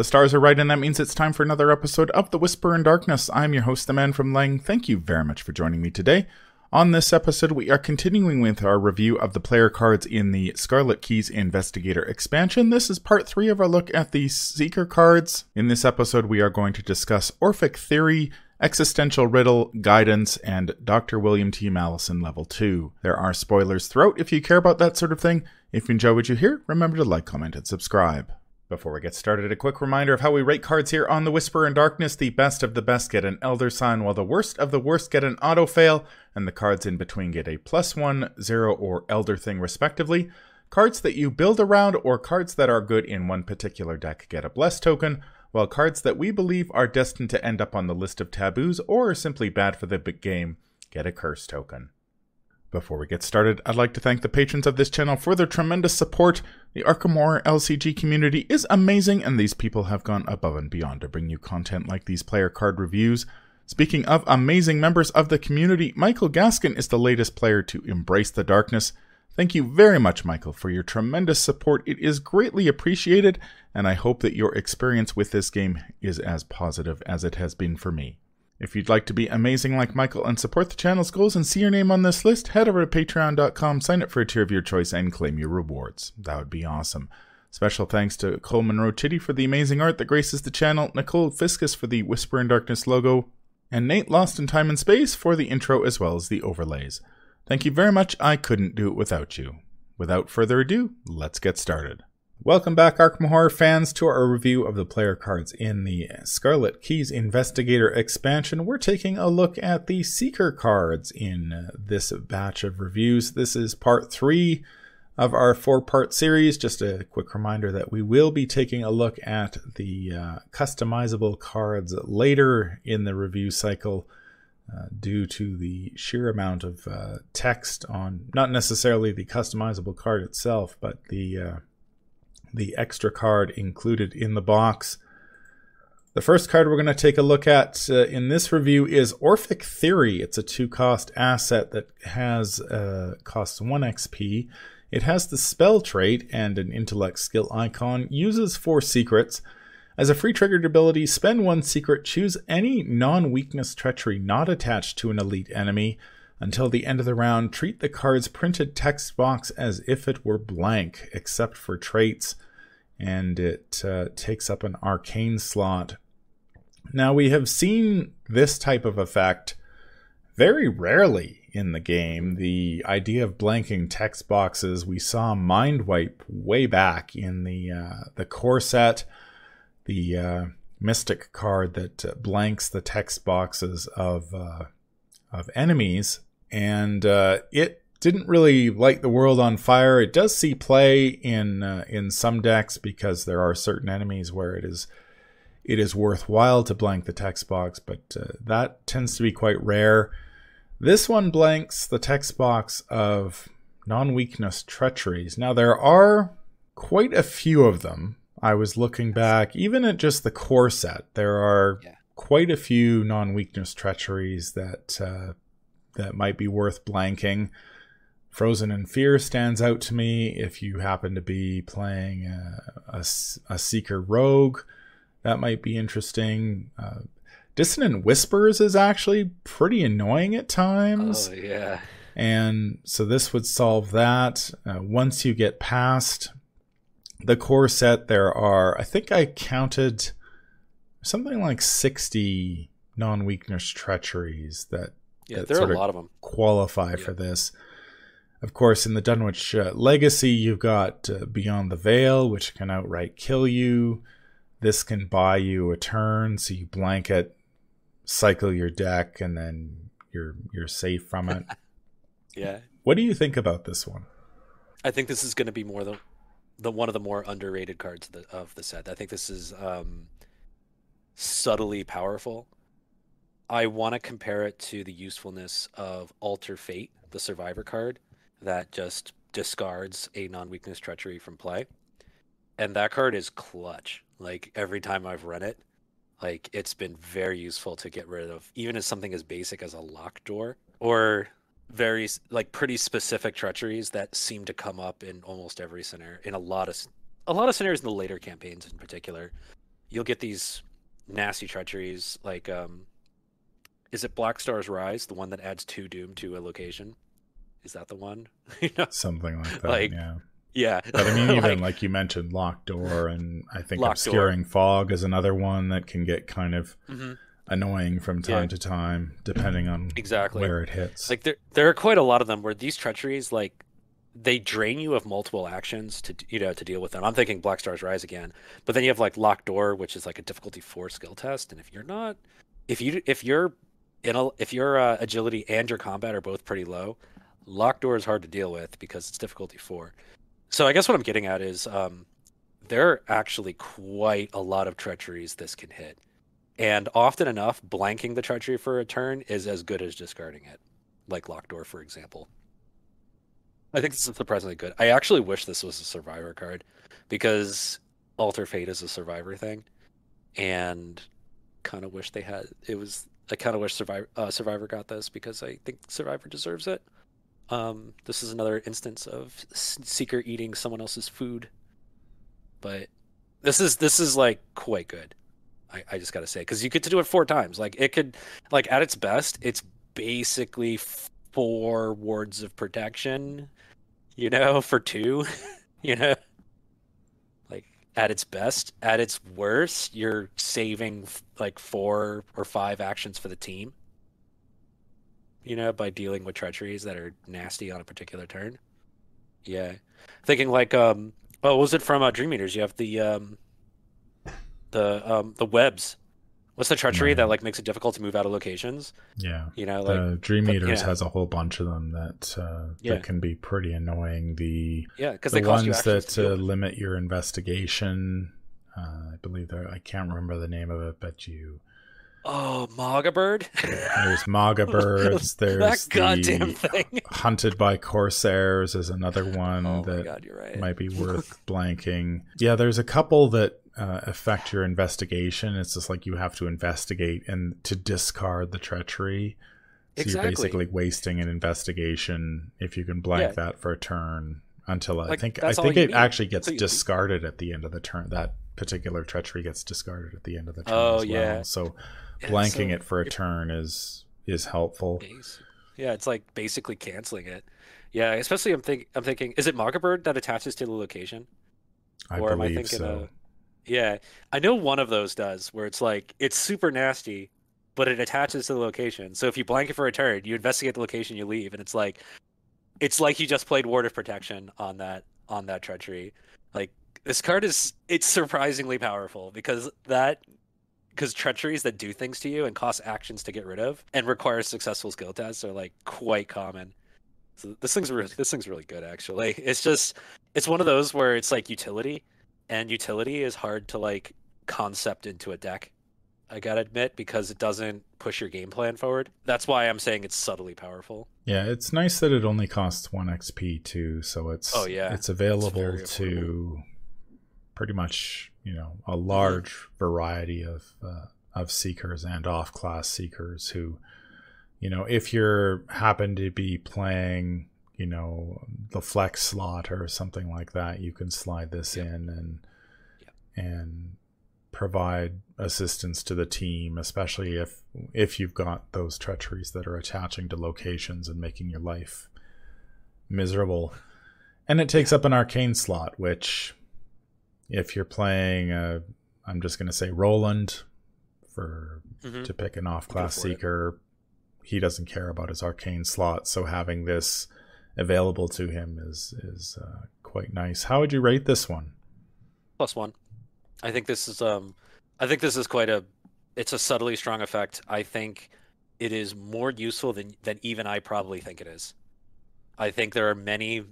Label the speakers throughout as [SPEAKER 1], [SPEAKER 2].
[SPEAKER 1] The stars are right, and that means it's time for another episode of The Whisper in Darkness. I'm your host, the man from Leng. Thank you very much for joining me today. On this episode, we are continuing with our review of the player cards in the Scarlet Keys Investigator expansion. This is part three of our look at the Seeker cards. In this episode, we are going to discuss Orphic Theory, Existential Riddle, Guidance, and Dr. William T. Maleson Level 2. There are spoilers throughout if you care about that sort of thing. If you enjoy what you hear, remember to like, comment, and subscribe. Before we get started, a quick reminder of how we rate cards here on The Whisper in Darkness. The best of the best get an Elder Sign, while the worst of the worst get an Auto Fail, and the cards in between get a plus one, zero, or Elder Thing, respectively. Cards that you build around or cards that are good in one particular deck get a Bless token, while cards that we believe are destined to end up on the list of taboos or are simply bad for the game get a Curse token. Before we get started, I'd like to thank the patrons of this channel for their tremendous support. The Arkham Horror LCG community is amazing, and these people have gone above and beyond to bring you content like these player card reviews. Speaking of amazing members of the community, Michael Gaskin is the latest player to embrace the darkness. Thank you very much, Michael, for your tremendous support. It is greatly appreciated, and I hope that your experience with this game is as positive as it has been for me. If you'd like to be amazing like Michael and support the channel's goals and see your name on this list, head over to patreon.com, sign up for a tier of your choice, and claim your rewards. That would be awesome. Special thanks to Coleman Monroe Chitty for the amazing art that graces the channel, Nicole Fiscus for the Whisper in Darkness logo, and Nate Lost in Time and Space for the intro as well as the overlays. Thank you very much. I couldn't do it without you. Without further ado, let's get started. Welcome back, Arkham Horror fans, to our review of the player cards in the Scarlet Keys Investigator expansion. We're taking a look at the Seeker cards in this batch of reviews. This is part three of our four part series. Just a quick reminder that we will be taking a look at the uh, customizable cards later in the review cycle. Uh, due to the sheer amount of uh, text on not necessarily the customizable card itself, but the uh, the extra card included in the box. The first card we're going to take a look at uh, in this review is Orphic Theory. It's a two cost asset that has uh, costs 1 XP. It has the spell trait and an intellect skill icon, uses four secrets. As a free triggered ability, spend one secret, choose any non weakness treachery not attached to an elite enemy. Until the end of the round, treat the card's printed text box as if it were blank, except for traits, and it uh, takes up an arcane slot. Now, we have seen this type of effect very rarely in the game. The idea of blanking text boxes, we saw Mind Wipe way back in the, uh, the core set, the uh, Mystic card that uh, blanks the text boxes of, uh, of enemies and uh, it didn't really light the world on fire. It does see play in uh, in some decks because there are certain enemies where it is it is worthwhile to blank the text box, but uh, that tends to be quite rare. This one blanks the text box of non-weakness treacheries. Now there are quite a few of them. I was looking back, even at just the core set, there are yeah. quite a few non-weakness treacheries that uh, that might be worth blanking. Frozen in Fear stands out to me if you happen to be playing a, a, a Seeker Rogue. That might be interesting. Uh, Dissonant Whispers is actually pretty annoying at times.
[SPEAKER 2] Oh, yeah.
[SPEAKER 1] And so this would solve that. Uh, once you get past the core set, there are, I think I counted something like 60 non weakness treacheries that
[SPEAKER 2] yeah, there are a lot of them
[SPEAKER 1] qualify yeah. for this. Of course, in the Dunwich uh, Legacy, you've got uh, Beyond the Veil, which can outright kill you. This can buy you a turn, so you blanket, cycle your deck, and then you're you're safe from it.
[SPEAKER 2] yeah.
[SPEAKER 1] What do you think about this one?
[SPEAKER 2] I think this is going to be more the the one of the more underrated cards of the, of the set. I think this is um, subtly powerful. I want to compare it to the usefulness of Alter Fate, the Survivor card, that just discards a non weakness treachery from play. And that card is clutch. Like every time I've run it, like it's been very useful to get rid of, even as something as basic as a locked door or very like pretty specific treacheries that seem to come up in almost every scenario in a lot of a lot of scenarios in the later campaigns in particular you'll get these nasty treacheries like um is it Black Star's Rise, the one that adds two doom to a location? Is that the one? you know?
[SPEAKER 1] Something like that.
[SPEAKER 2] Like,
[SPEAKER 1] yeah.
[SPEAKER 2] Yeah.
[SPEAKER 1] But I mean, even
[SPEAKER 2] like,
[SPEAKER 1] like, you mentioned, locked door, and I think
[SPEAKER 2] Locked Door.
[SPEAKER 1] obscuring fog is another one that can get kind of
[SPEAKER 2] mhm,
[SPEAKER 1] annoying from time
[SPEAKER 2] Yeah.
[SPEAKER 1] to time, depending on
[SPEAKER 2] exactly.
[SPEAKER 1] where it hits.
[SPEAKER 2] Like there there are quite a lot of them where these treacheries like they drain you of multiple actions to you know to deal with them. I'm thinking Black Star's Rise again, but then you have like Locked Door, which is like a difficulty four skill test, and if you're not, if you if you're in a, if your uh, agility and your combat are both pretty low, Locked Door is hard to deal with because it's difficulty four. So I guess what I'm getting at is um, there are actually quite a lot of treacheries this can hit. And often enough, blanking the treachery for a turn is as good as discarding it, like Locked Door, for example. I think this is surprisingly good. I actually wish this was a survivor card because Alter Fate is a survivor thing, and kind of wish they had it was. I kind of wish Survivor uh, Survivor got this because I think Survivor deserves it. Um, this is another instance of Seeker eating someone else's food, but this is this is like quite good. I, I just gotta say because you get to do it four times. Like it could, like at its best, it's basically four wards of protection. You know, for two. you know, at its best, at its worst, you're saving like four or five actions for the team. You know, by dealing with treacheries that are nasty on a particular turn. Yeah, thinking like um, oh, was it from uh, Dream Eaters? You have the um, the um, the webs. What's the treachery that like makes it difficult to move out of locations?
[SPEAKER 1] yeah.
[SPEAKER 2] You know, like
[SPEAKER 1] the Dream
[SPEAKER 2] but-
[SPEAKER 1] Eaters
[SPEAKER 2] yeah.
[SPEAKER 1] has a whole bunch of them that uh,
[SPEAKER 2] Yeah.
[SPEAKER 1] that can be pretty annoying. The
[SPEAKER 2] yeah, because
[SPEAKER 1] the
[SPEAKER 2] they cost you
[SPEAKER 1] ones that
[SPEAKER 2] to
[SPEAKER 1] uh, limit your investigation. Uh, I believe they're, I can't remember the name of it, but you
[SPEAKER 2] Oh, Maga Bird.
[SPEAKER 1] there's Maga birds. There's
[SPEAKER 2] that goddamn
[SPEAKER 1] the
[SPEAKER 2] thing.
[SPEAKER 1] Hunted by Corsairs is another one
[SPEAKER 2] Oh
[SPEAKER 1] that
[SPEAKER 2] god, right.
[SPEAKER 1] might be worth blanking. Yeah, there's a couple that uh, affect your investigation. It's just like you have to investigate and to discard the treachery. So
[SPEAKER 2] Exactly.
[SPEAKER 1] you're basically wasting an investigation if you can blank
[SPEAKER 2] Yeah.
[SPEAKER 1] that for a turn until I think I think it
[SPEAKER 2] need.
[SPEAKER 1] actually gets
[SPEAKER 2] you
[SPEAKER 1] discarded at the end of the turn. That particular treachery gets discarded at the end of the turn
[SPEAKER 2] Oh,
[SPEAKER 1] as well.
[SPEAKER 2] yeah.
[SPEAKER 1] So blanking
[SPEAKER 2] so
[SPEAKER 1] it for a turn is is helpful.
[SPEAKER 2] Yeah, it's like basically canceling it. Yeah, especially I'm think I'm thinking is it Maga Bird that attaches to the location?
[SPEAKER 1] I
[SPEAKER 2] or am I
[SPEAKER 1] believe
[SPEAKER 2] thinking
[SPEAKER 1] so.
[SPEAKER 2] of Yeah, I know one of those does where it's like it's super nasty, but it attaches to the location. So if you blank it for a turn, you investigate the location, you leave, and it's like it's like you just played Ward of Protection on that on that treachery. Like this card is it's surprisingly powerful because that because treacheries that do things to you and cost actions to get rid of and require successful skill tests are like quite common. So this thing's really this thing's really good actually. It's just it's one of those where it's like utility and utility is hard to like concept into a deck. I gotta admit because it doesn't push your game plan forward. That's why I'm saying it's subtly powerful.
[SPEAKER 1] Yeah, it's nice that it only costs one XP too, so it's
[SPEAKER 2] Oh, yeah.
[SPEAKER 1] it's available
[SPEAKER 2] very
[SPEAKER 1] to pretty much you know
[SPEAKER 2] Mm-hmm.
[SPEAKER 1] a large variety of uh, of seekers and off class seekers who you know if you're happen to be playing you know the flex slot or something like that, you can slide this
[SPEAKER 2] Yep.
[SPEAKER 1] in and
[SPEAKER 2] Yep.
[SPEAKER 1] and provide assistance to the team, especially if if you've got those treacheries that are attaching to locations and making your life miserable. And it takes up an arcane slot, which if you're playing uh I'm just gonna say Roland for
[SPEAKER 2] Mhm.
[SPEAKER 1] to pick an off class
[SPEAKER 2] for it.
[SPEAKER 1] seeker, he doesn't care about his arcane slot, so having this available to him is is uh, quite nice. How would you rate this one?
[SPEAKER 2] plus one. I think this is um I think this is quite a it's a subtly strong effect. I think it is more useful than than even I probably think it is. I think there are many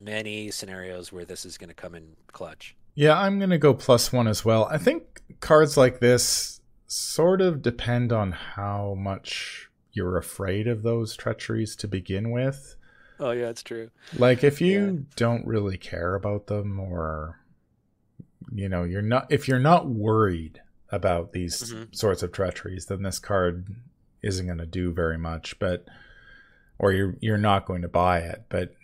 [SPEAKER 2] many scenarios where this is going to come in clutch.
[SPEAKER 1] Yeah, I'm going to go plus one as well. I think cards like this sort of depend on how much you're afraid of those treacheries to begin with.
[SPEAKER 2] Oh yeah, it's true.
[SPEAKER 1] Like, if you don't really care about them, or, you know, you're not, if you're not worried about these
[SPEAKER 2] Mhm.
[SPEAKER 1] sorts of treacheries, then this card isn't going to do very much, but, or you're, you're not going to buy it. But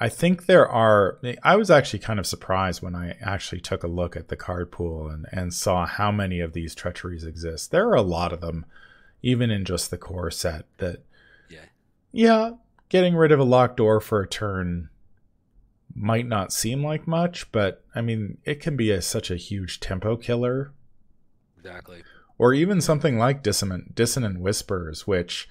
[SPEAKER 1] I think there are. I was actually kind of surprised when I actually took a look at the card pool and, and saw how many of these treacheries exist. There are a lot of them, even in just the core set. That,
[SPEAKER 2] Yeah.
[SPEAKER 1] yeah, getting rid of a locked door for a turn might not seem like much, but I mean, it can be a, such a huge tempo killer
[SPEAKER 2] Exactly.
[SPEAKER 1] or even something like dissonant dissonant whispers which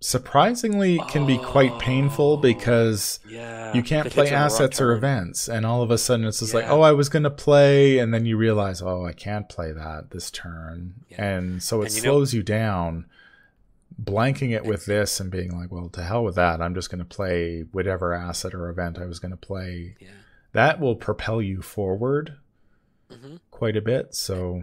[SPEAKER 1] surprisingly can be quite painful
[SPEAKER 2] Oh,
[SPEAKER 1] because
[SPEAKER 2] Yeah.
[SPEAKER 1] you can't play
[SPEAKER 2] hits on the wrong
[SPEAKER 1] assets or events and all of a sudden it's just like oh i was going to play and then you realize oh i can't play that this turn
[SPEAKER 2] Yeah.
[SPEAKER 1] and so it
[SPEAKER 2] And you know-
[SPEAKER 1] slows you down blanking it with this and being like well to hell with that i'm just going to play whatever asset or event i was going to play
[SPEAKER 2] Yeah.
[SPEAKER 1] that will propel you forward
[SPEAKER 2] hmm
[SPEAKER 1] quite a bit. So,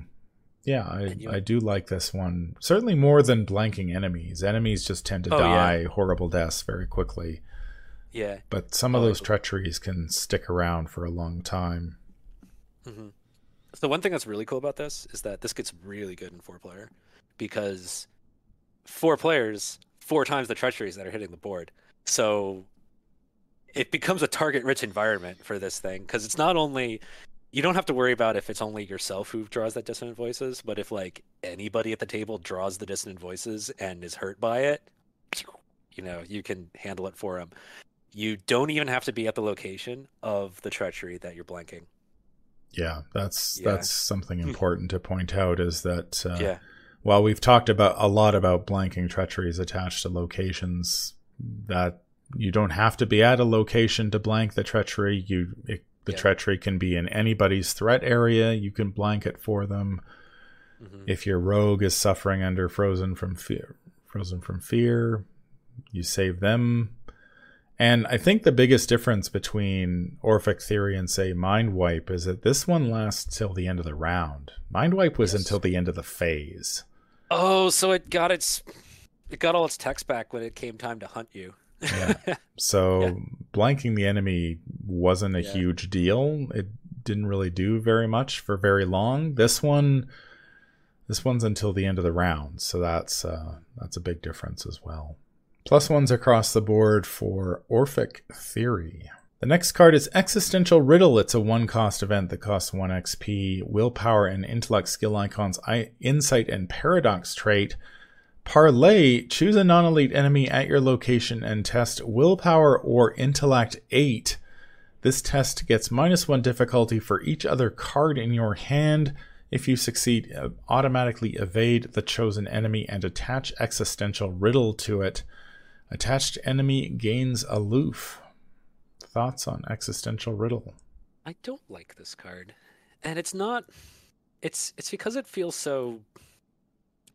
[SPEAKER 1] yeah, I,
[SPEAKER 2] you-
[SPEAKER 1] I do like this one. Certainly more than blanking enemies. Enemies just tend to
[SPEAKER 2] Oh, yeah.
[SPEAKER 1] die horrible deaths very quickly.
[SPEAKER 2] Yeah.
[SPEAKER 1] But some of
[SPEAKER 2] Oh,
[SPEAKER 1] those treacheries can stick around for a long time.
[SPEAKER 2] hmm So one thing that's really cool about this is that this gets really good in four player because four players, four times the treacheries that are hitting the board. So it becomes a target rich environment for this thing because it's not only you don't have to worry about if it's only yourself who draws that dissonant voices, but if like anybody at the table draws the dissonant voices and is hurt by it, you know, you can handle it for them. You don't even have to be at the location of the treachery that you're blanking.
[SPEAKER 1] Yeah, that's
[SPEAKER 2] Yeah.
[SPEAKER 1] that's something important to point out is that uh,
[SPEAKER 2] yeah.
[SPEAKER 1] while we've talked about a lot about blanking treacheries attached to locations, that you don't have to be at a location to blank the treachery. You it, the
[SPEAKER 2] Yeah.
[SPEAKER 1] treachery can be in anybody's threat area. You can blanket for them.
[SPEAKER 2] Mhm.
[SPEAKER 1] If your rogue is suffering under frozen from fear, frozen from fear, you save them. And I think the biggest difference between Orphic Theory and say Mind Wipe is that this one lasts till the end of the round. Mind Wipe was
[SPEAKER 2] Yes.
[SPEAKER 1] until the end of the phase.
[SPEAKER 2] Oh, so it got its it got all its text back when it came time to hunt you.
[SPEAKER 1] Yeah. So
[SPEAKER 2] Yeah.
[SPEAKER 1] blanking the enemy wasn't a
[SPEAKER 2] Yeah.
[SPEAKER 1] huge deal. It didn't really do very much for very long. This one this one's until the end of the round, so that's uh, that's a big difference as well. Plus ones across the board for Orphic Theory. The next card is Existential Riddle. It's a one cost event that costs 1 XP. Willpower and intellect skill icons, I- insight and paradox trait. Parlay, choose a non elite enemy at your location and test willpower or intellect 8. This test gets minus 1 difficulty for each other card in your hand. If you succeed, uh, automatically evade the chosen enemy and attach existential riddle to it. Attached enemy gains aloof. Thoughts on existential riddle?
[SPEAKER 2] I don't like this card. And it's not it's it's because it feels so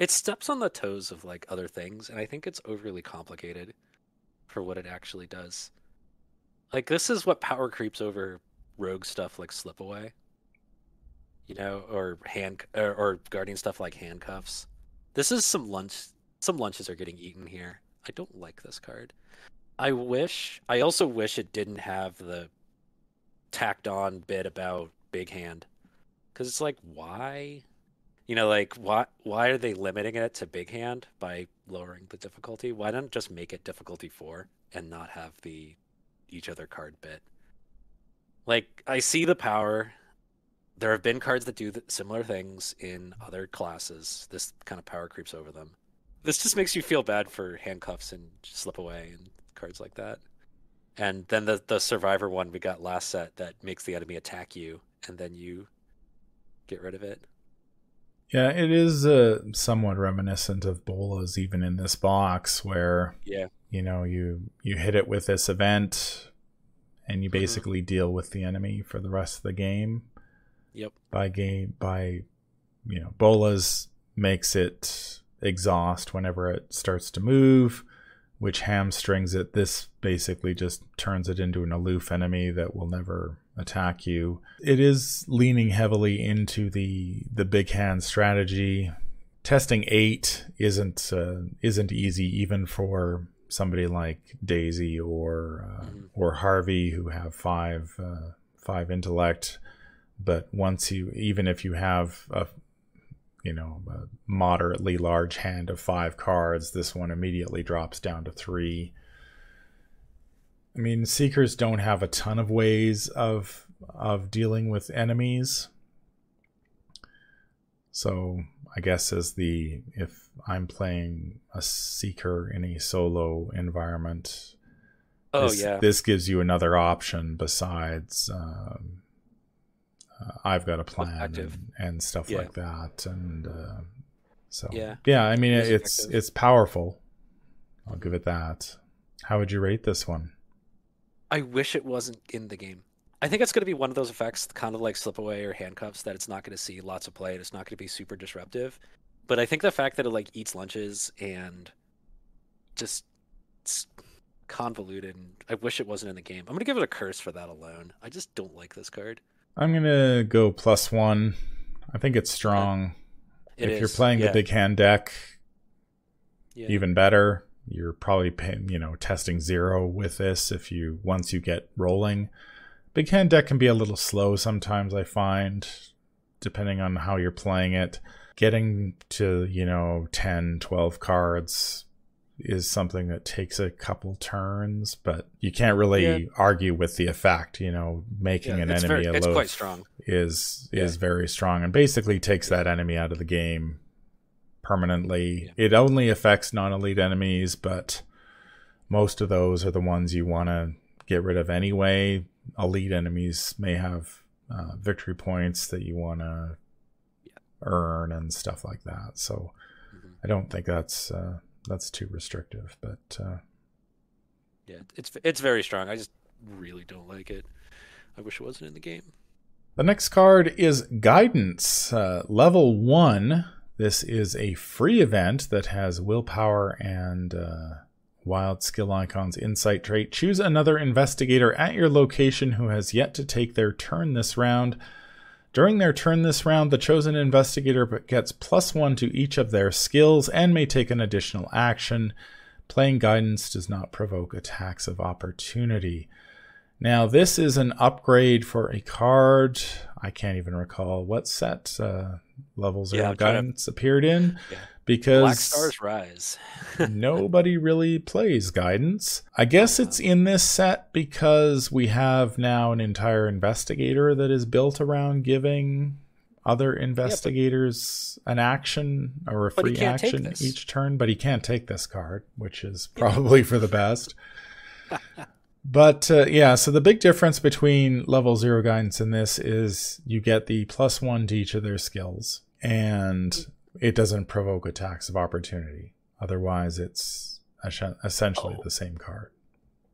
[SPEAKER 2] it steps on the toes of like other things and I think it's overly complicated for what it actually does. Like this is what power creeps over rogue stuff like slip away. You know, or hand or, or guardian stuff like handcuffs. This is some lunch some lunches are getting eaten here. I don't like this card. I wish I also wish it didn't have the tacked on bit about big hand because it's like why you know like why why are they limiting it to big hand by lowering the difficulty? Why don't just make it difficulty 4 and not have the each other card bit? Like i see the power. There have been cards that do similar things in other classes. This kind of power creeps over them. This just makes you feel bad for handcuffs and slip away and cards like that. And then the the survivor one we got last set that makes the enemy attack you and then you get rid of it
[SPEAKER 1] Yeah, it is uh, somewhat reminiscent of Bolas, even in this box, where
[SPEAKER 2] yeah
[SPEAKER 1] you know you you hit it with this event, and you
[SPEAKER 2] Mhm.
[SPEAKER 1] basically deal with the enemy for the rest of the game.
[SPEAKER 2] Yep.
[SPEAKER 1] By game by, you know, Bolas makes it exhaust whenever it starts to move, which hamstrings it. This basically just turns it into an aloof enemy that will never attack you. It is leaning heavily into the the big hand strategy. Testing eight isn't uh, isn't easy even for somebody like Daisy or uh, or Harvey who have five uh, five intellect. But once you even if you have a you know a moderately large hand of five cards, this one immediately drops down to three. I mean, seekers don't have a ton of ways of of dealing with enemies. So I guess as the if I'm playing a seeker in a solo environment,
[SPEAKER 2] Oh
[SPEAKER 1] this,
[SPEAKER 2] yeah.
[SPEAKER 1] this gives you another option besides um, uh, I've got a plan and, and stuff
[SPEAKER 2] Yeah.
[SPEAKER 1] like that, and uh, so
[SPEAKER 2] Yeah.
[SPEAKER 1] yeah. I mean,
[SPEAKER 2] It
[SPEAKER 1] it's it's powerful. I'll give it that. How would you rate this one?
[SPEAKER 2] I wish it wasn't in the game. I think it's going to be one of those effects, kind of like slip away or handcuffs, that it's not going to see lots of play. and It's not going to be super disruptive. But I think the fact that it like eats lunches and just it's convoluted, and I wish it wasn't in the game. I'm going to give it a curse for that alone. I just don't like this card.
[SPEAKER 1] I'm gonna go plus one. I think it's strong.
[SPEAKER 2] It
[SPEAKER 1] if you're playing
[SPEAKER 2] yeah,
[SPEAKER 1] the big hand deck,
[SPEAKER 2] yeah.
[SPEAKER 1] even better. You're probably paying, you know testing zero with this if you once you get rolling. Big hand deck can be a little slow sometimes. I find, depending on how you're playing it, getting to you know 10, 12 cards is something that takes a couple turns, but you can't really
[SPEAKER 2] Yeah.
[SPEAKER 1] argue with the effect. You know, making
[SPEAKER 2] Yeah,
[SPEAKER 1] an enemy
[SPEAKER 2] very-
[SPEAKER 1] a
[SPEAKER 2] it's
[SPEAKER 1] loaf
[SPEAKER 2] quite strong.
[SPEAKER 1] is
[SPEAKER 2] Yeah.
[SPEAKER 1] is very strong and basically takes that enemy out of the game permanently. It only affects non-elite enemies, but most of those are the ones you want to get rid of anyway. Elite enemies may have uh, victory points that you want to earn and stuff like that. So
[SPEAKER 2] Mhm.
[SPEAKER 1] I don't think that's uh, that's too restrictive, but uh,
[SPEAKER 2] Yeah, it's it's very strong. I just really don't like it. I wish it wasn't in the game.
[SPEAKER 1] The next card is Guidance, uh, level one. This is a free event that has willpower and uh, wild skill icons insight trait. Choose another investigator at your location who has yet to take their turn this round. During their turn this round, the chosen investigator gets plus one to each of their skills and may take an additional action. Playing Guidance does not provoke attacks of opportunity. Now, this is an upgrade for a card. I can't even recall what set uh, level zero
[SPEAKER 2] I'm trying to-
[SPEAKER 1] guidance appeared in
[SPEAKER 2] Yeah.
[SPEAKER 1] because
[SPEAKER 2] Black Stars Rise.
[SPEAKER 1] nobody really plays guidance. I guess it's in this set because we have now an entire investigator that is built around giving other investigators an action or a free action each turn, but he can't take this card, which is probably for the best. But uh, yeah, so the big difference between level zero guidance and this is you get the plus one to each of their skills, and it doesn't provoke attacks of opportunity. Otherwise, it's essentially
[SPEAKER 2] Oh.
[SPEAKER 1] the same card.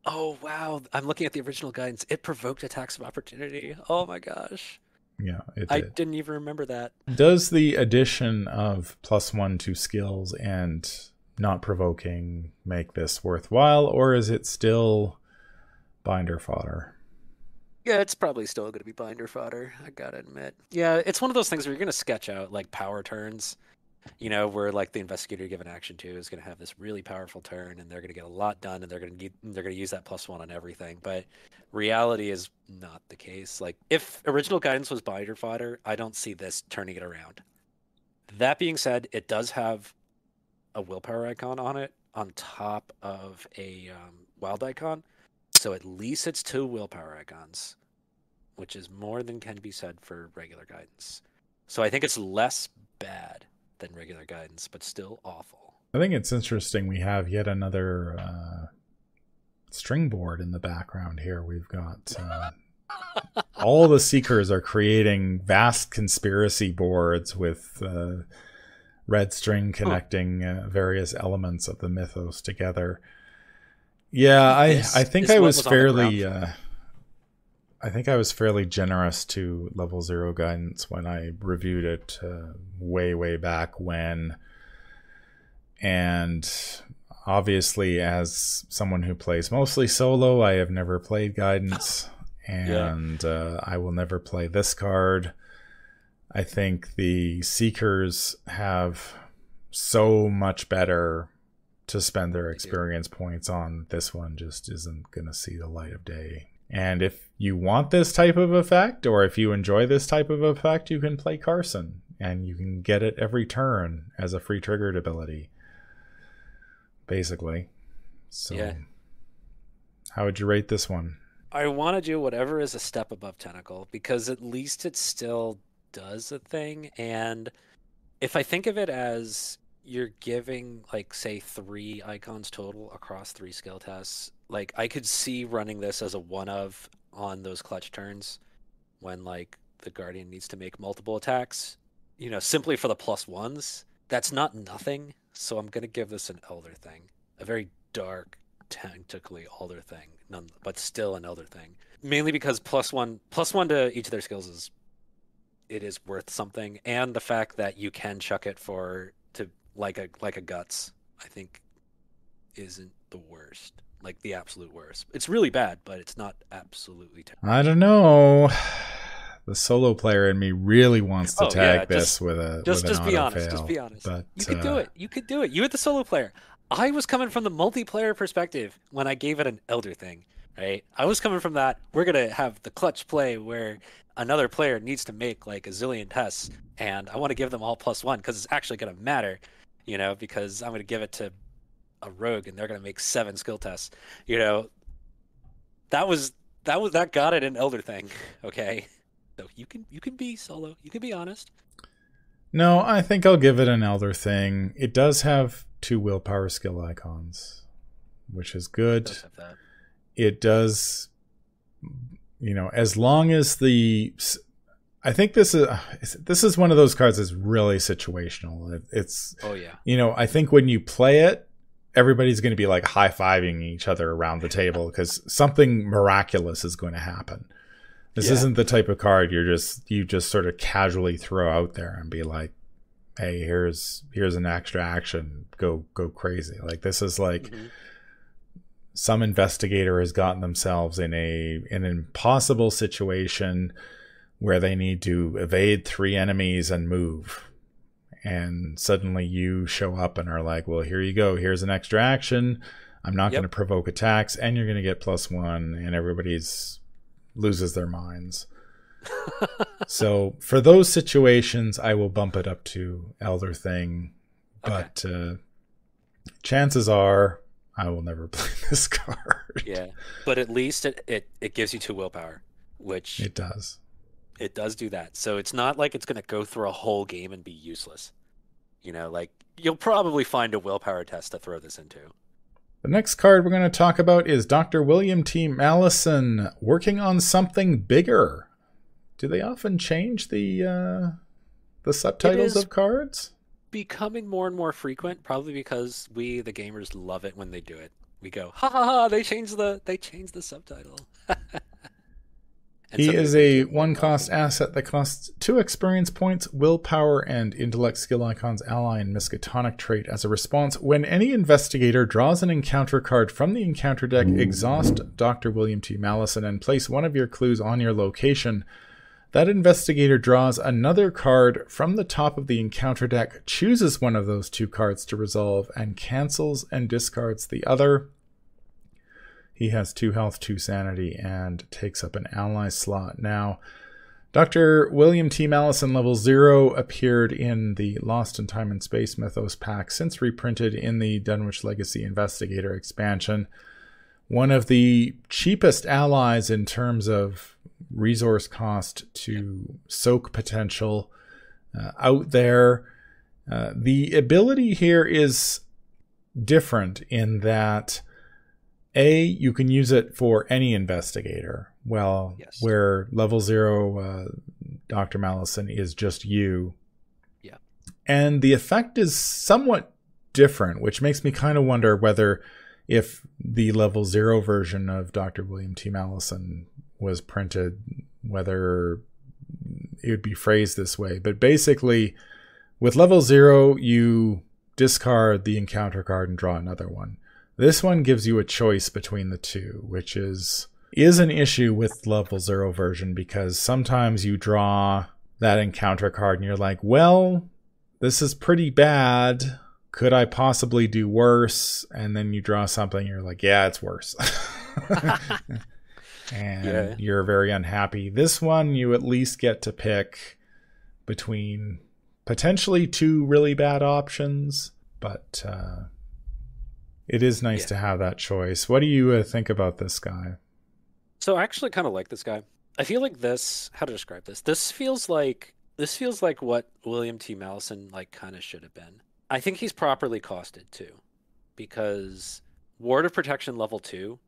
[SPEAKER 2] Oh wow! I'm looking at the original guidance. It provoked attacks of opportunity. Oh my gosh!
[SPEAKER 1] Yeah, it
[SPEAKER 2] I didn't even remember that.
[SPEAKER 1] Does the addition of plus one to skills and not provoking make this worthwhile, or is it still binder fodder?
[SPEAKER 2] Yeah, it's probably still going to be binder fodder. I gotta admit. Yeah, it's one of those things where you're going to sketch out like power turns. You know, where like the investigator you give an action to is going to have this really powerful turn, and they're going to get a lot done, and they're going to they're going to use that plus one on everything. But reality is not the case. Like if original guidance was binder fodder, I don't see this turning it around. That being said, it does have a willpower icon on it on top of a um, wild icon. So at least it's two willpower icons, which is more than can be said for regular guidance. So I think it's less bad than regular guidance, but still awful.
[SPEAKER 1] I think it's interesting. We have yet another uh, string board in the background here. We've got uh, all the seekers are creating vast conspiracy boards with uh, red string connecting uh, various elements of the mythos together. Yeah, I I think I was
[SPEAKER 2] was
[SPEAKER 1] fairly. Uh, I think I was fairly generous to level zero guidance when I reviewed it uh, way way back when. And obviously as someone who plays mostly solo i have never played guidance. And uh, i will never play this card. I think the seekers have so much better to spend their experience points on this one just isn't going to see the light of day and if you want this type of effect or if you enjoy this type of effect you can play carson and you can get it every turn as a free triggered ability basically. So
[SPEAKER 2] Yeah.
[SPEAKER 1] How would you rate this one?
[SPEAKER 2] I want to do whatever is a step above tentacle because at least it still does a thing. And if I think of it as you're giving, like, say, three icons total across three skill tests, like, I could see running this as a one of on those clutch turns when, like, the Guardian needs to make multiple attacks, you know, simply for the plus ones. That's not nothing. So I'm to give this an Elder thing. A very dark, tentacly Elder thing, none, but still an Elder thing. Mainly because plus one, plus one to each of their skills is it is worth something, and the fact that you can chuck it for like a like a guts, I think, isn't the worst. Like the absolute worst. It's really bad, but it's not absolutely terrible.
[SPEAKER 1] I don't know. The solo player in me really wants to
[SPEAKER 2] Oh,
[SPEAKER 1] tag
[SPEAKER 2] yeah,
[SPEAKER 1] this
[SPEAKER 2] just-
[SPEAKER 1] with a
[SPEAKER 2] Just
[SPEAKER 1] with
[SPEAKER 2] just be honest.
[SPEAKER 1] fail,
[SPEAKER 2] Just be honest.
[SPEAKER 1] But
[SPEAKER 2] you could do
[SPEAKER 1] uh,
[SPEAKER 2] it. You could do it. You had the solo player. I was coming from the multiplayer perspective when I gave it an elder thing, right? I was coming from that. We're gonna have the clutch play where another player needs to make like a zillion tests, and I want to give them all plus one because it's actually gonna matter, you know, because I'm gonna give it to a rogue and they're gonna make seven skill tests, you know. That was that was that got it an elder thing, okay? So you can you can be solo. You can be honest.
[SPEAKER 1] No, I think I'll give it an elder thing. It does have two willpower skill icons, which is good.
[SPEAKER 2] Does have that.
[SPEAKER 1] It does, you know, as long as the. I think this is this is one of those cards that's really situational. It's
[SPEAKER 2] Oh yeah.
[SPEAKER 1] you know, I think when you play it, everybody's going to be like high fiving each other around the table because something miraculous is going to happen. This
[SPEAKER 2] Yeah.
[SPEAKER 1] isn't the type of card you're just you just sort of casually throw out there and be like, "Hey, here's here's an extra action. Go go crazy." Like this is like
[SPEAKER 2] Mhm.
[SPEAKER 1] some investigator has gotten themselves in a an impossible situation where they need to evade three enemies and move. And suddenly you show up and are like well here you go. Here's an extra action. I'm not
[SPEAKER 2] Yep.
[SPEAKER 1] going to provoke attacks and you're going to get plus one and everybody's loses their minds. So for those situations i will bump it up to elder thing.
[SPEAKER 2] Okay.
[SPEAKER 1] but uh, chances are i will never play this card.
[SPEAKER 2] Yeah, but at least it, it, it gives you two willpower, which
[SPEAKER 1] it does
[SPEAKER 2] it does do that. So it's not like it's going to go through a whole game and be useless. You know, like you'll probably find a willpower test to throw this into.
[SPEAKER 1] The next card we're going to talk about is Dr. William T. Maleson working on something bigger. Do they often change the uh, the subtitles of cards?
[SPEAKER 2] Becoming more and more frequent, probably because we the gamers love it when they do it. We go, ha ha ha! They changed the they changed the subtitle. And
[SPEAKER 1] He
[SPEAKER 2] so
[SPEAKER 1] is a one cost asset that costs two experience points, willpower, and intellect skill icons ally and Miskatonic trait. As a response, when any investigator draws an encounter card from the encounter deck, exhaust Dr. William T. Maleson and place one of your clues on your location. That investigator draws another card from the top of the encounter deck, chooses one of those two cards to resolve, and cancels and discards the other. He has two health, two sanity, and takes up an ally slot. Now, Dr. William T. Maleson level zero appeared in the Lost in Time and Space Mythos pack, since reprinted in the Dunwich Legacy Investigator expansion. One of the cheapest allies in terms of resource cost to soak potential uh, out there. Uh, the ability here is different in that a you can use it for any investigator. Well
[SPEAKER 2] Yes.
[SPEAKER 1] where level zero uh, dr maleson is just you.
[SPEAKER 2] Yeah.
[SPEAKER 1] and the effect is somewhat different which makes me kind of wonder whether if the level zero version of dr william t. Maleson was printed whether it would be phrased this way. But basically with level zero you discard the encounter card and draw another one this one gives you a choice between the two, which is is an issue with level 0 version because sometimes you draw that encounter card and you're like, "Well, this is pretty bad. Could I possibly do worse?" And then you draw something and you're like, "Yeah, it's worse." and
[SPEAKER 2] Yeah.
[SPEAKER 1] you're very unhappy. This one you at least get to pick between potentially two really bad options, but uh It is nice
[SPEAKER 2] Yeah.
[SPEAKER 1] to have that choice. What do you uh, think about this guy?
[SPEAKER 2] So I actually kind of like this guy. I feel like this. How to describe this? This feels like this feels like what William T. Maleson like kind of should have been. I think he's properly costed too, because Ward of Protection level two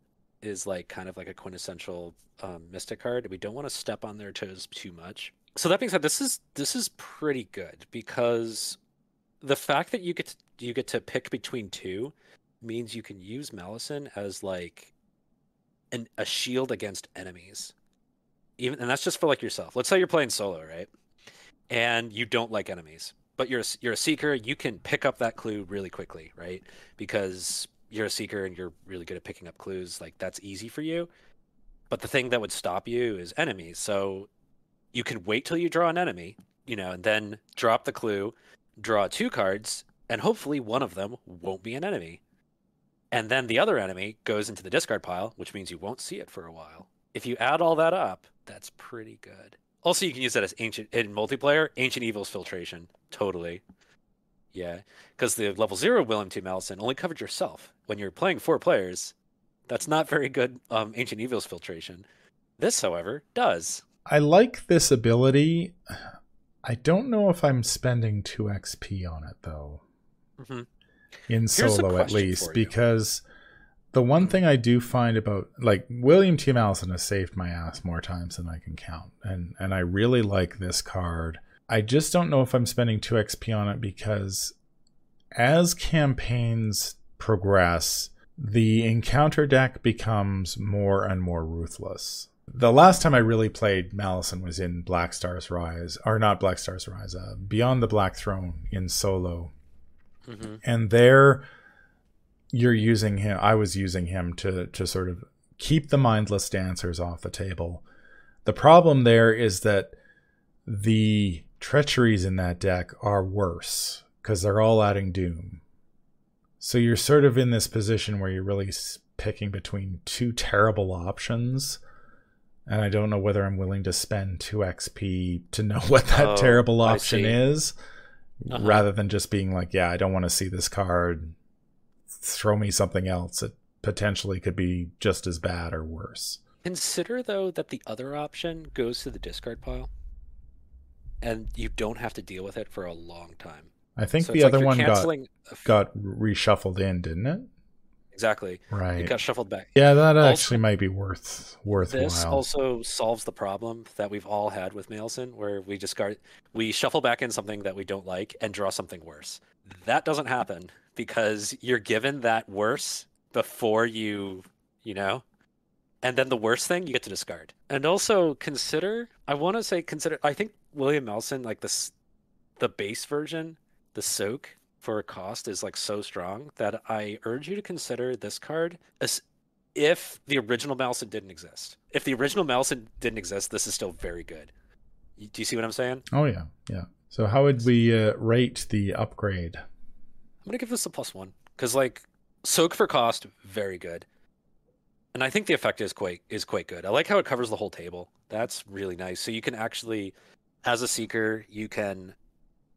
[SPEAKER 2] is like kind of like a quintessential um, Mystic card. We don't want to step on their toes too much. So that being said, this is this is pretty good because the fact that you get to, you get to pick between two means you can use Maleson as like an, a shield against enemies. Even and that's just for like yourself. Let's say you're playing solo, right? And you don't like enemies, but you're a, you're a seeker. You can pick up that clue really quickly, right? Because you're a seeker and you're really good at picking up clues. Like that's easy for you. But the thing that would stop you is enemies. So you can wait till you draw an enemy, you know, and then drop the clue, draw two cards, and hopefully one of them won't be an enemy. And then the other enemy goes into the discard pile, which means you won't see it for a while. If you add all that up, that's pretty good. Also, you can use that as ancient in multiplayer, ancient evils filtration. Totally. Yeah, because the level zero William T. Maleson only covered yourself. When you're playing four players, that's not very good um, ancient evils filtration. This, however, does.
[SPEAKER 1] I like this ability. I don't know if I'm spending 2 XP on it though.
[SPEAKER 2] Mhm.
[SPEAKER 1] In
[SPEAKER 2] Here's
[SPEAKER 1] solo at least because the one thing I do find about like William T. Maleson has saved my ass more times than I can count. And and I really like this card. I just don't know if I'm spending 2 XP on it because as campaigns progress, the encounter deck becomes more and more ruthless. The last time I really played Maleson was in Black Stars Rise, or not Black Stars Rise, uh, Beyond the Black Throne in solo.
[SPEAKER 2] Hmm
[SPEAKER 1] And there you're using him I was using him to to sort of keep the mindless dancers off the table. The problem there is that the treacheries in that deck are worse because they're all adding doom. So you're sort of in this position where you're really picking between two terrible options. And I don't know whether I'm willing to spend 2 XP to know what that
[SPEAKER 2] Oh,
[SPEAKER 1] terrible option is
[SPEAKER 2] Uh-huh.
[SPEAKER 1] rather than just being like, yeah, I don't want to see this card. Throw me something else It potentially could be just as bad or worse.
[SPEAKER 2] Consider though that the other option goes to the discard pile, and you don't have to deal with it for a long time.
[SPEAKER 1] I think
[SPEAKER 2] So
[SPEAKER 1] the
[SPEAKER 2] it's like
[SPEAKER 1] other one got
[SPEAKER 2] canceling f-
[SPEAKER 1] got reshuffled in, didn't it?
[SPEAKER 2] Exactly.
[SPEAKER 1] Right.
[SPEAKER 2] It got shuffled back.
[SPEAKER 1] yeah, that
[SPEAKER 2] Also-
[SPEAKER 1] actually might be worth worth.
[SPEAKER 2] This also solves the problem that we've all had with Maleson, where we discard, we shuffle back in something that we don't like and draw something worse. That doesn't happen because you're given that worse before you, you know, and then the worst thing you get to discard. And also consider, I want to say consider. I think William Maleson, like this, the base version, the soak for a cost is like so strong that I urge you to consider this card as if the original Maleson didn't exist. If the original Maleson didn't exist, this is still very good. Do you see what I'm saying?
[SPEAKER 1] oh yeah, yeah. So how would we uh, rate the upgrade?
[SPEAKER 2] I'm gonna give this a plus one because like soak for cost, very good, and I think the effect is quite is quite good. I like how it covers the whole table. That's really nice. So you can actually, as a seeker, you can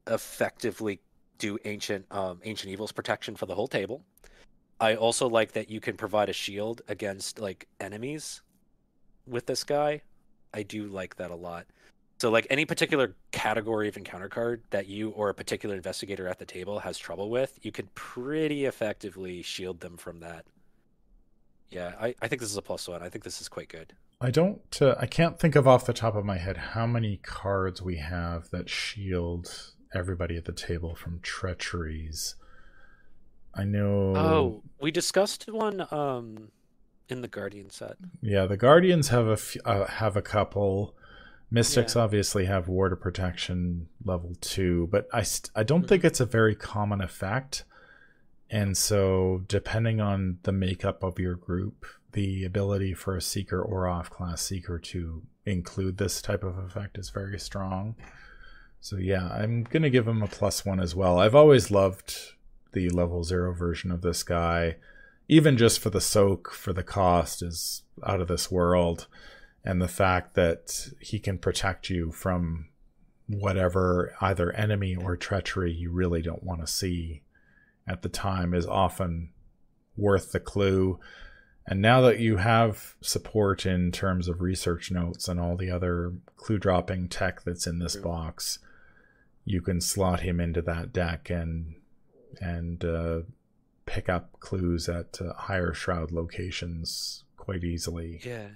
[SPEAKER 2] effectively do ancient um, ancient evils protection for the whole table. I also like that you can provide a shield against like enemies with this guy. I do like that a lot. So like any particular category of encounter card that you or a particular investigator at the table has trouble with, you can pretty effectively shield them from that. Yeah, I, I think this is a plus one. I think this is quite good.
[SPEAKER 1] I don't. Uh, I can't think of off the top of my head how many cards we have that shield everybody at the table from treacheries. I know.
[SPEAKER 2] Oh, we discussed one um in the Guardian set.
[SPEAKER 1] Yeah, the Guardians have a f- uh, have a couple. Mystics
[SPEAKER 2] Yeah.
[SPEAKER 1] obviously have Ward of Protection level two, but I st- I don't
[SPEAKER 2] Mhm.
[SPEAKER 1] think it's a very common effect. And so, depending on the makeup of your group, the ability for a seeker or off class seeker to include this type of effect is very strong. So, yeah, I'm going to give him a plus one as well. I've always loved the level zero version of this guy even just for the soak for the cost is out of this world and the fact that he can protect you from whatever either enemy or treachery you really don't want to see at the time is often worth the clue. And now that you have support in terms of research notes and all the other clue dropping tech that's in this box, you can slot him into that deck and and uh, pick up clues at uh, higher shroud locations quite easily.
[SPEAKER 2] Yeah,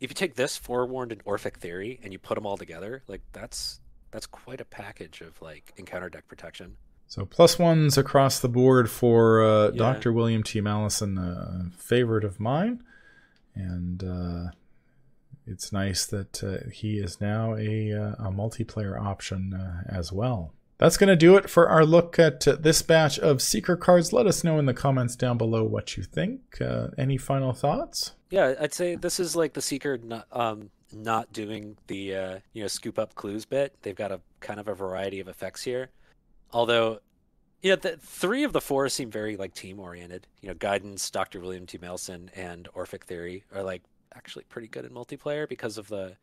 [SPEAKER 2] if you take this forewarned and Orphic theory and you put them all together, like that's that's quite a package of like encounter deck protection.
[SPEAKER 1] So plus ones across the board for uh, yeah. Dr. William T. Maleson, a favorite of mine, and uh, it's nice that uh, he is now a, uh, a multiplayer option uh, as well. That's going to do it for our look at this batch of Seeker cards. Let us know in the comments down below what you think. Uh, any final thoughts?
[SPEAKER 2] Yeah, I'd say this is like the Seeker not, um, not doing the you know scoop up clues bit. They've got a kind of a variety of effects here. Although, yeah, the, three of the four seem very like team oriented. You know, Guidance, Dr. William T. Maleson, and Orphic Theory are like actually pretty good in multiplayer because of the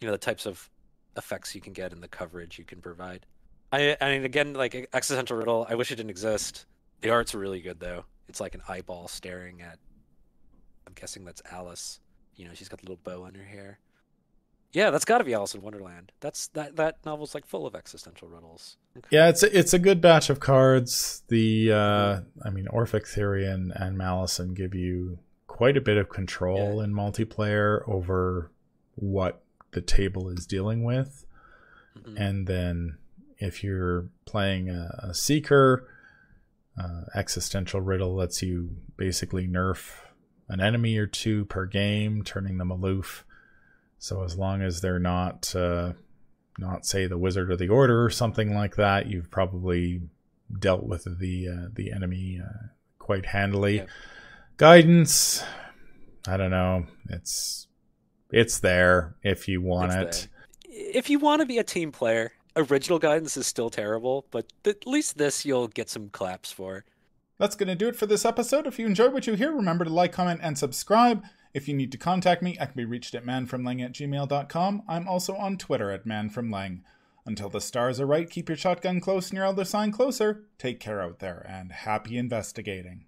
[SPEAKER 2] you know the types of effects you can get and the coverage you can provide. I, I mean, again, like existential riddle. I wish it didn't exist. The art's really good though. It's like an eyeball staring at. I'm guessing that's Alice. You know, she's got the little bow on her hair. Yeah, that's got to be Alice in Wonderland. That's that that novel's like full of existential riddles.
[SPEAKER 1] Okay. Yeah, it's a, it's a good batch of cards. The uh, I mean, Orphic Theory and, and Maleson give you quite a bit of control yeah. in multiplayer over what the table is dealing with, mm-hmm. and then if you're playing a, a seeker, uh, existential riddle lets you basically nerf an enemy or two per game, turning them aloof. So as long as they're not, uh, not say the wizard or the order or something like that, you've probably dealt with the uh, the enemy uh, quite handily. Yep. Guidance, I don't know. It's it's there if you want it's it.
[SPEAKER 2] There. If you want to be a team player, original guidance is still terrible, but at least this you'll get some claps for.
[SPEAKER 1] That's going to do it for this episode. If you enjoyed what you hear, remember to like, comment, and subscribe. If you need to contact me, I can be reached at manfromleng at gmail.com. I'm also on Twitter at manfromleng. Until the stars are right, keep your shotgun close and your Elder Sign closer. Take care out there, and happy investigating.